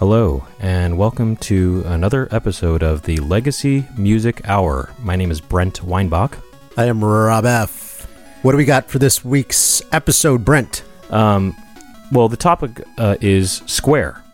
Hello, and welcome to another episode of the Legacy Music Hour. My name is Brent Weinbach. I am Rob F. What do we got for this week's episode, Brent? Um, well, the topic uh, is Square.